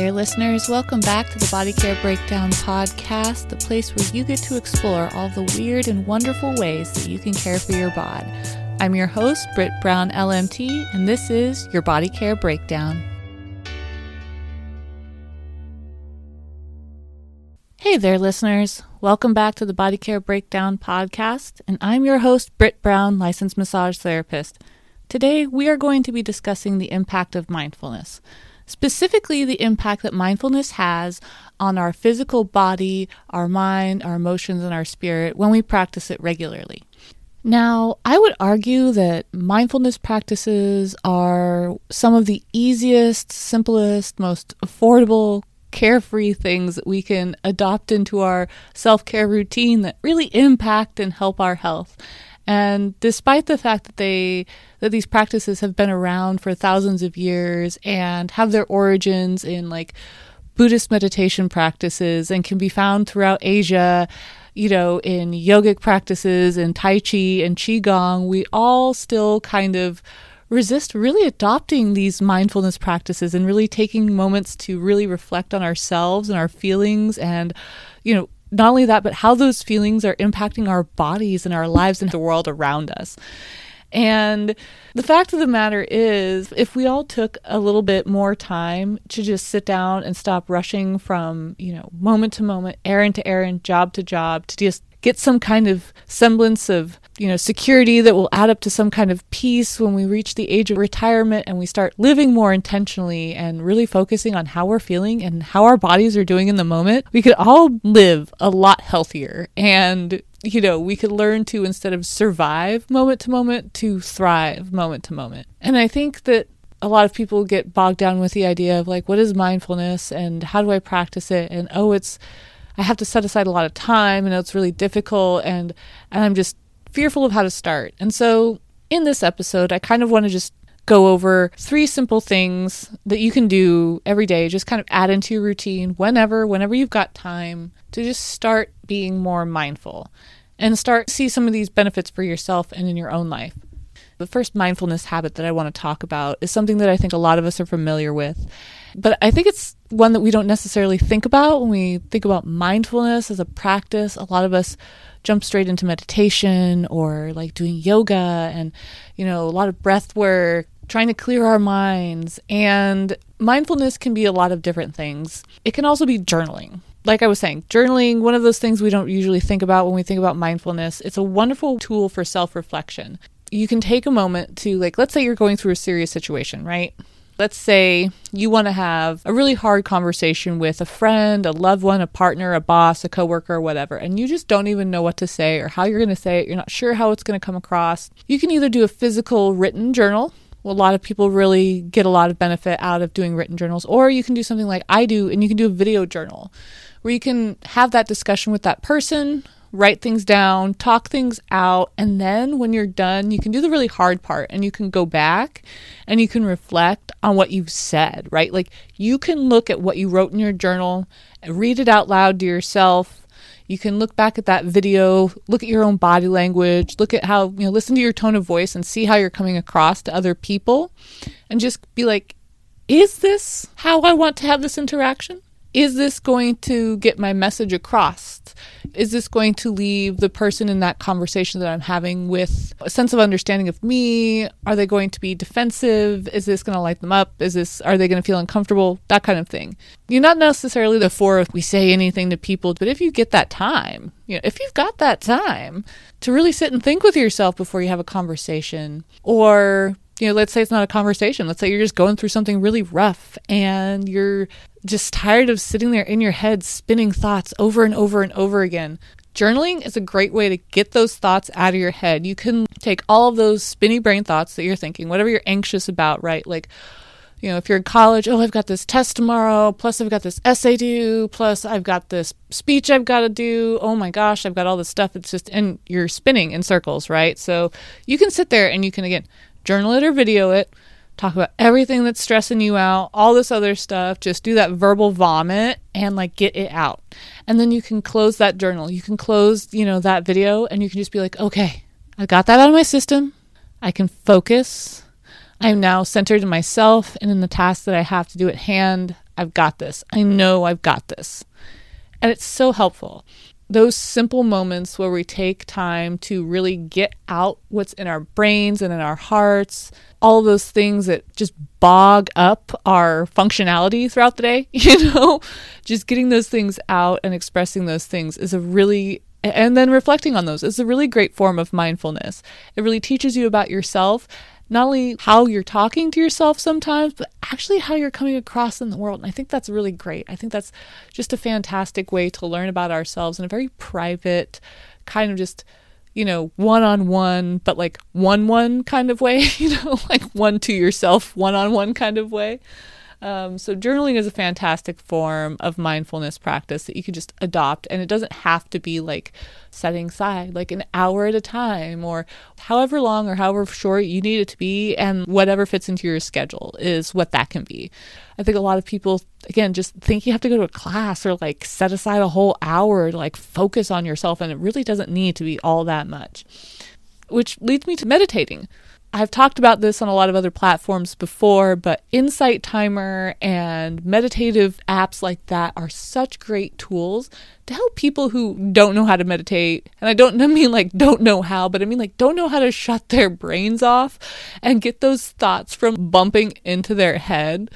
Hey there, listeners. Welcome back to the Body Care Breakdown podcast, the place where you get to explore all the weird and wonderful ways that you can care for your bod. I'm your host, Britt Brown LMT, and this is your Body Care Breakdown. Hey there, listeners. Welcome back to the Body Care Breakdown podcast, and I'm your host, Britt Brown, licensed massage therapist. Today, we are going to be discussing the impact of mindfulness specifically the impact that mindfulness has on our physical body, our mind, our emotions, and our spirit when we practice it regularly. Now, I would argue that mindfulness practices are some of the easiest, simplest, most affordable, carefree things that we can adopt into our self care routine that really impact and help our health. And despite the fact that they that these practices have been around for thousands of years and have their origins in like Buddhist meditation practices and can be found throughout Asia, you know, in yogic practices and Tai Chi and Qigong, we all still kind of resist really adopting these mindfulness practices and really taking moments to really reflect on ourselves and our feelings and, you know, not only that, but how those feelings are impacting our bodies and our lives and the world around us. And the fact of the matter is, if we all took a little bit more time to just sit down and stop rushing from, you know, moment to moment, errand to errand, job to job, to just get some kind of semblance of you know security that will add up to some kind of peace when we reach the age of retirement and we start living more intentionally and really focusing on how we're feeling and how our bodies are doing in the moment we could all live a lot healthier. And you know we could learn to instead of survive moment to moment to thrive moment to moment. And i think that a lot of people get bogged down with the idea of like what is mindfulness and how do i practice it? And oh it's I have to set aside a lot of time and it's really difficult and and I'm just fearful of how to start. And so in this episode, I kind of want to just go over three simple things that you can do every day, just kind of add into your routine whenever, whenever you've got time to just start being more mindful and start see some of these benefits for yourself and in your own life. The first mindfulness habit that I want to talk about is something that I think a lot of us are familiar with, but I think it's one that we don't necessarily think about when we think about mindfulness as a practice. A lot of us jump straight into meditation or like doing yoga and, you know, a lot of breath work, trying to clear our minds. And mindfulness can be a lot of different things. It can also be journaling. Like I was saying, journaling, one of those things we don't usually think about when we think about mindfulness. It's a wonderful tool for self reflection. You can take a moment to, like, let's say you're going through a serious situation, right? Let's say you want to have a really hard conversation with a friend, a loved one, a partner, a boss, a coworker, whatever, and you just don't even know what to say or how you're going to say it. You're not sure how it's going to come across. You can either do a physical written journal. Well, a lot of people really get a lot of benefit out of doing written journals, or you can do something like I do, and you can do a video journal where you can have that discussion with that person write things down, talk things out, and then when you're done, you can do the really hard part and you can go back and you can reflect on what you've said, right? Like you can look at what you wrote in your journal, read it out loud to yourself. You can look back at that video, look at your own body language, look at how, you know, listen to your tone of voice and see how you're coming across to other people and just be like, is this how I want to have this interaction? Is this going to get my message across? Is this going to leave the person in that conversation that I'm having with a sense of understanding of me? Are they going to be defensive? Is this going to light them up? Is this are they going to feel uncomfortable? That kind of thing. You're not necessarily the for if we say anything to people, but if you get that time, you know, if you've got that time to really sit and think with yourself before you have a conversation or you know, let's say it's not a conversation. Let's say you're just going through something really rough and you're just tired of sitting there in your head spinning thoughts over and over and over again. Journaling is a great way to get those thoughts out of your head. You can take all of those spinny brain thoughts that you're thinking, whatever you're anxious about, right? Like, you know, if you're in college, oh, I've got this test tomorrow, plus I've got this essay due, plus I've got this speech I've got to do. Oh my gosh, I've got all this stuff. It's just, and you're spinning in circles, right? So you can sit there and you can, again, journal it or video it, talk about everything that's stressing you out, all this other stuff. Just do that verbal vomit and like get it out. And then you can close that journal. You can close, you know, that video and you can just be like, okay, I got that out of my system. I can focus. I am now centered in myself and in the task that I have to do at hand. I've got this. I know I've got this. And it's so helpful. Those simple moments where we take time to really get out what's in our brains and in our hearts, all those things that just bog up our functionality throughout the day, you know, just getting those things out and expressing those things is a really and then reflecting on those is a really great form of mindfulness. It really teaches you about yourself, not only how you're talking to yourself sometimes, but actually how you're coming across in the world. And I think that's really great. I think that's just a fantastic way to learn about ourselves in a very private, kind of just you know, one on one, but like one one kind of way, you know, like one to yourself, one on one kind of way. Um, so, journaling is a fantastic form of mindfulness practice that you can just adopt, and it doesn't have to be like setting aside like an hour at a time or however long or however short you need it to be, and whatever fits into your schedule is what that can be. I think a lot of people, again, just think you have to go to a class or like set aside a whole hour to like focus on yourself, and it really doesn't need to be all that much. Which leads me to meditating. I've talked about this on a lot of other platforms before, but Insight Timer and meditative apps like that are such great tools to help people who don't know how to meditate. And I don't mean like don't know how, but I mean like don't know how to shut their brains off and get those thoughts from bumping into their head.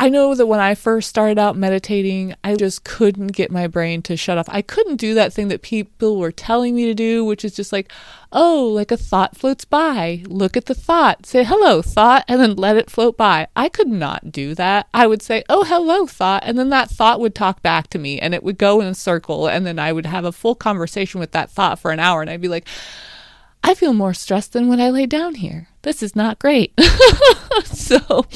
I know that when I first started out meditating, I just couldn't get my brain to shut off. I couldn't do that thing that people were telling me to do, which is just like, oh, like a thought floats by. Look at the thought. Say, hello, thought, and then let it float by. I could not do that. I would say, oh, hello, thought, and then that thought would talk back to me and it would go in a circle. And then I would have a full conversation with that thought for an hour. And I'd be like, I feel more stressed than when I lay down here. This is not great. so,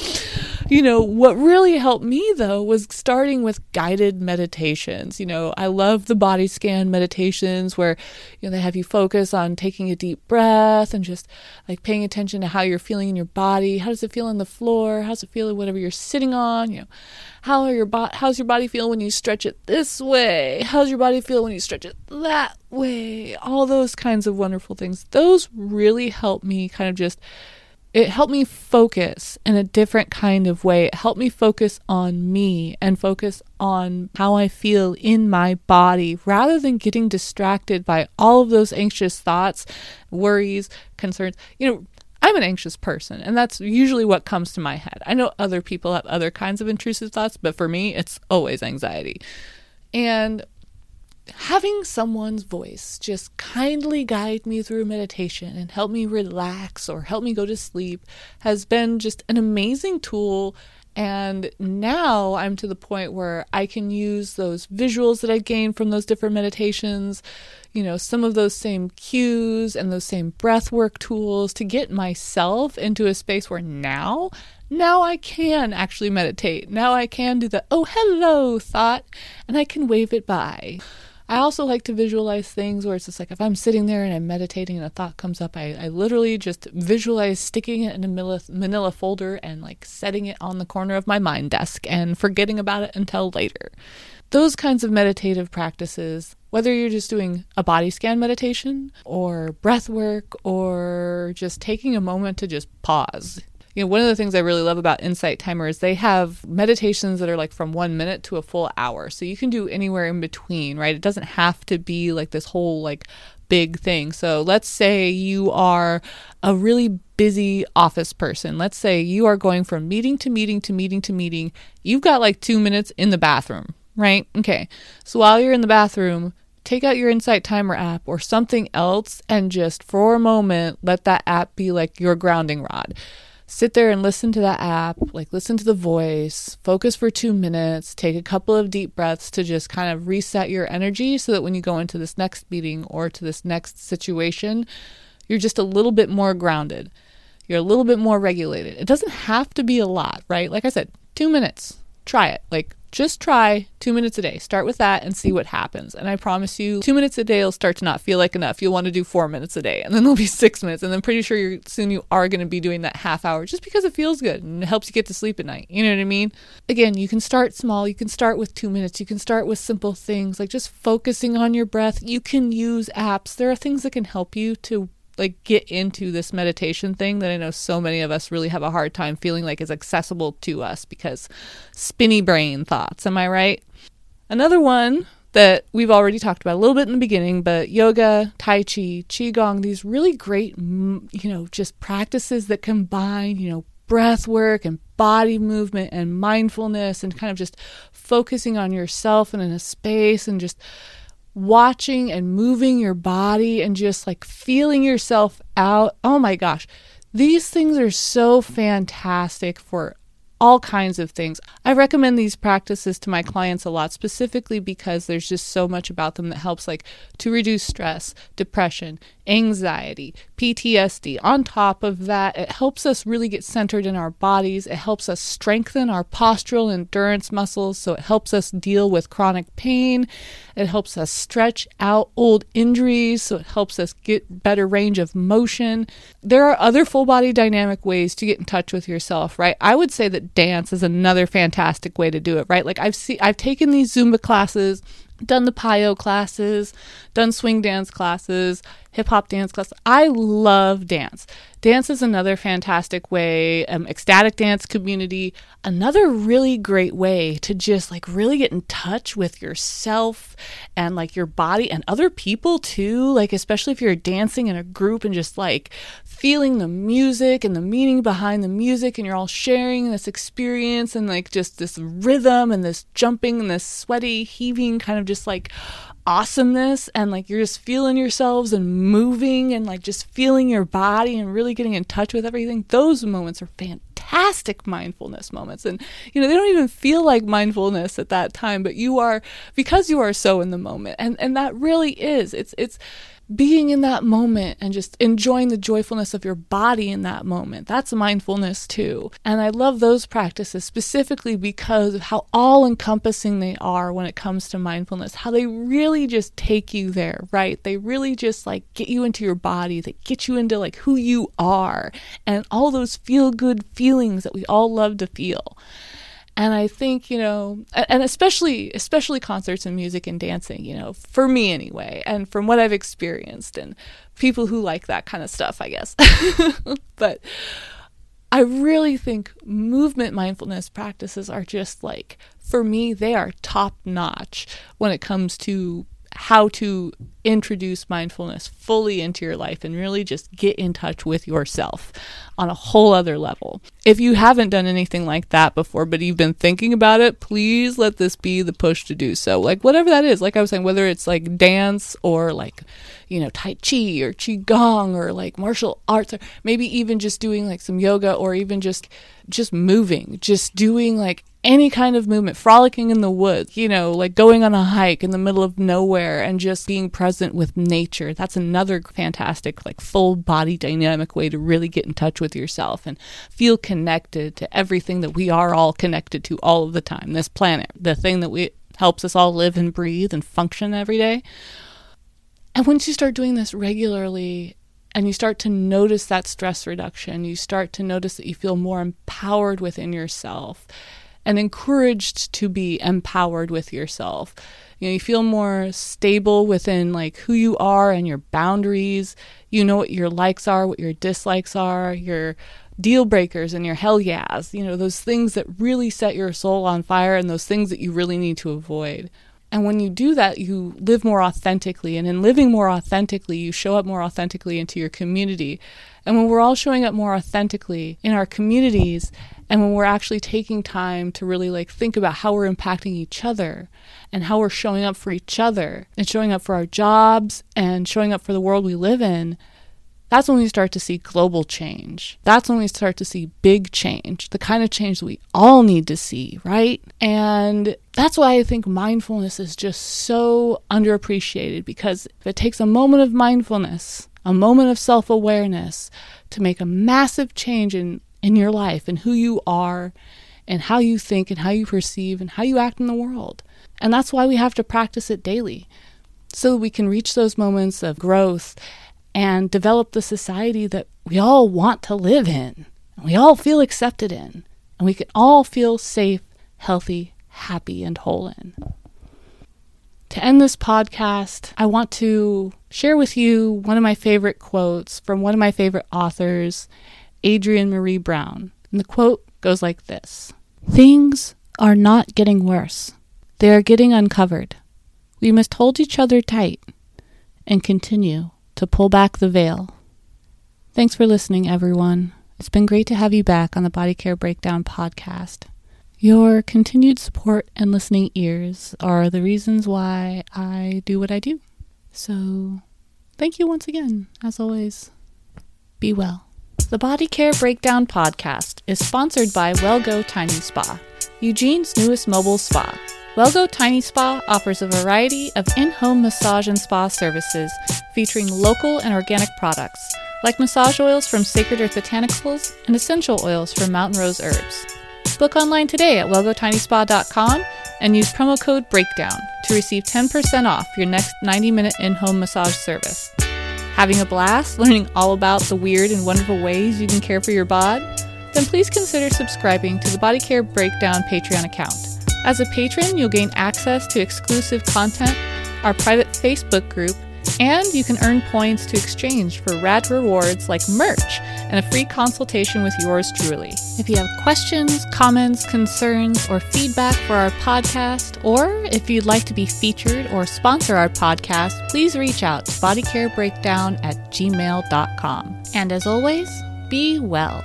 you know, what really helped me though was starting with guided meditations. You know, I love the body scan meditations where, you know, they have you focus on taking a deep breath and just like paying attention to how you're feeling in your body. How does it feel on the floor? How's it feel whatever you're sitting on? You know, how are your bo- how's your body feel when you stretch it this way? How's your body feel when you stretch it that way? All those kinds of wonderful things. Those really help me kind of just it helped me focus in a different kind of way. It helped me focus on me and focus on how I feel in my body rather than getting distracted by all of those anxious thoughts, worries, concerns. You know, I'm an anxious person, and that's usually what comes to my head. I know other people have other kinds of intrusive thoughts, but for me, it's always anxiety. And having someone's voice just kindly guide me through meditation and help me relax or help me go to sleep has been just an amazing tool. And now I'm to the point where I can use those visuals that I gained from those different meditations, you know, some of those same cues and those same breath work tools to get myself into a space where now now I can actually meditate. Now I can do the, oh, hello thought, and I can wave it by. I also like to visualize things where it's just like if I'm sitting there and I'm meditating and a thought comes up, I, I literally just visualize sticking it in a manila, manila folder and like setting it on the corner of my mind desk and forgetting about it until later. Those kinds of meditative practices, whether you're just doing a body scan meditation or breath work or just taking a moment to just pause, you know, one of the things I really love about Insight Timer is they have meditations that are like from one minute to a full hour. So you can do anywhere in between, right? It doesn't have to be like this whole like big thing. So let's say you are a really busy office person. Let's say you are going from meeting to meeting to meeting to meeting. You've got like two minutes in the bathroom, right? Okay. So while you're in the bathroom, take out your Insight Timer app or something else and just for a moment let that app be like your grounding rod sit there and listen to that app, like listen to the voice, focus for two minutes, take a couple of deep breaths to just kind of reset your energy so that when you go into this next meeting or to this next situation, you're just a little bit more grounded. You're a little bit more regulated. It doesn't have to be a lot, right? Like I said, two minutes. Try it. Like just try two minutes a day. Start with that and see what happens. And I promise you, two minutes a day will start to not feel like enough. You'll want to do four minutes a day, and then there'll be six minutes. And then pretty sure you're soon you are going to be doing that half hour just because it feels good and it helps you get to sleep at night. You know what I mean? Again, you can start small. You can start with two minutes. You can start with simple things like just focusing on your breath. You can use apps. There are things that can help you to like get into this meditation thing that I know so many of us really have a hard time feeling like is accessible to us because spinny brain thoughts. Am I right? Another one that we've already talked about a little bit in the beginning, but yoga, tai chi, qigong, these really great, mm, you know, just practices that combine, you know, breath work and body movement and mindfulness and kind of just focusing on yourself and in a space and just watching and moving your body and just like feeling yourself out. Oh my gosh. These things are so fantastic for all kinds of things. I recommend these practices to my clients a lot, specifically because there's just so much about them that helps, like to reduce stress, depression, anxiety, PTSD. On top of that, it helps us really get centered in our bodies. It helps us strengthen our postural endurance muscles. So it helps us deal with chronic pain. It helps us stretch out old injuries. So it helps us get better range of motion. There are other full body dynamic ways to get in touch with yourself, right? I would say that dance is another fantastic way to do it, right? Like I've seen, I've taken these Zumba classes done the PiYo classes, done swing dance classes, hip hop dance class. I love dance. Dance is another fantastic way, um, ecstatic dance community, another really great way to just like really get in touch with yourself and like your body and other people too. Like, especially if you're dancing in a group and just like feeling the music and the meaning behind the music, and you're all sharing this experience and like just this rhythm and this jumping and this sweaty, heaving kind of just like awesomeness and like you're just feeling yourselves and moving and like just feeling your body and really getting in touch with everything. Those moments are fantastic mindfulness moments. And you know they don't even feel like mindfulness at that time but you are because you are so in the moment. And and that really is. It's it's being in that moment and just enjoying the joyfulness of your body in that moment. That's mindfulness too. And I love those practices specifically because of how all encompassing they are when it comes to mindfulness, how they really just take you there, right? They really just like get you into your body, they get you into like who you are and all those feel good feelings that we all love to feel and i think you know and especially especially concerts and music and dancing you know for me anyway and from what i've experienced and people who like that kind of stuff i guess. But i really think movement mindfulness practices are just like for me they are top notch when it comes to how to introduce mindfulness fully into your life and really just get in touch with yourself on a whole other level. If you haven't done anything like that before, but you've been thinking about it, please let this be the push to do so. Like, whatever that is, like I was saying, whether it's like dance or like, you know, Tai Chi or Qigong or like martial arts, or maybe even just doing like some yoga or even just just moving, just doing like any kind of movement, frolicking in the woods, you know, like going on a hike in the middle of nowhere and just being present with nature. That's another fantastic, like full body dynamic way to really get in touch with yourself and feel connected to everything that we are all connected to all of the time. This planet, the thing that we helps us all live and breathe and function every day. And once you start doing this regularly, and you start to notice that stress reduction, you start to notice that you feel more empowered within yourself and encouraged to be empowered with yourself. You know, you feel more stable within like who you are and your boundaries. You know what your likes are, what your dislikes are, your deal breakers and your hell yeahs, you know, those things that really set your soul on fire and those things that you really need to avoid. And when you do that, you live more authentically. And in living more authentically, you show up more authentically into your community. And when we're all showing up more authentically in our communities, and when we're actually taking time to really like think about how we're impacting each other and how we're showing up for each other and showing up for our jobs and showing up for the world we live in, that's when we start to see global change. That's when we start to see big change, the kind of change that we all need to see, right? And that's why I think mindfulness is just so underappreciated because if it takes a moment of mindfulness, a moment of self awareness to make a massive change in, in your life and who you are and how you think and how you perceive and how you act in the world. And that's why we have to practice it daily so we can reach those moments of growth and develop the society that we all want to live in, and we all feel accepted in, and we can all feel safe, healthy, happy, and whole in. To end this podcast, I want to share with you one of my favorite quotes from one of my favorite authors, Adrienne Maree Brown. And the quote goes like this Things are not getting worse, they are getting uncovered. We must hold each other tight and continue to pull back the veil. Thanks for listening, everyone. It's been great to have you back on the Body Care Breakdown podcast. Your continued support and listening ears are the reasons why I do what I do. So, thank you once again. As always, be well. The Body Care Breakdown podcast is sponsored by WellGo Tiny Spa, Eugene's newest mobile spa. WellGo Tiny Spa offers a variety of in home massage and spa services featuring local and organic products, like massage oils from Sacred Earth Botanicals and essential oils from Mountain Rose Herbs. Book online today at wellgotiny.spa.com and use promo code BREAKDOWN to receive 10% off your next 90 minute in home massage service. Having a blast learning all about the weird and wonderful ways you can care for your bod? Then please consider subscribing to the Body Care Breakdown Patreon account. As a patron, you'll gain access to exclusive content, our private Facebook group, and you can earn points to exchange for rad rewards like merch and a free consultation with yours truly. If you have questions, comments, concerns, or feedback for our podcast, or if you'd like to be featured or sponsor our podcast, please reach out to bodycarebreakdown at gmail.com. And as always, be well.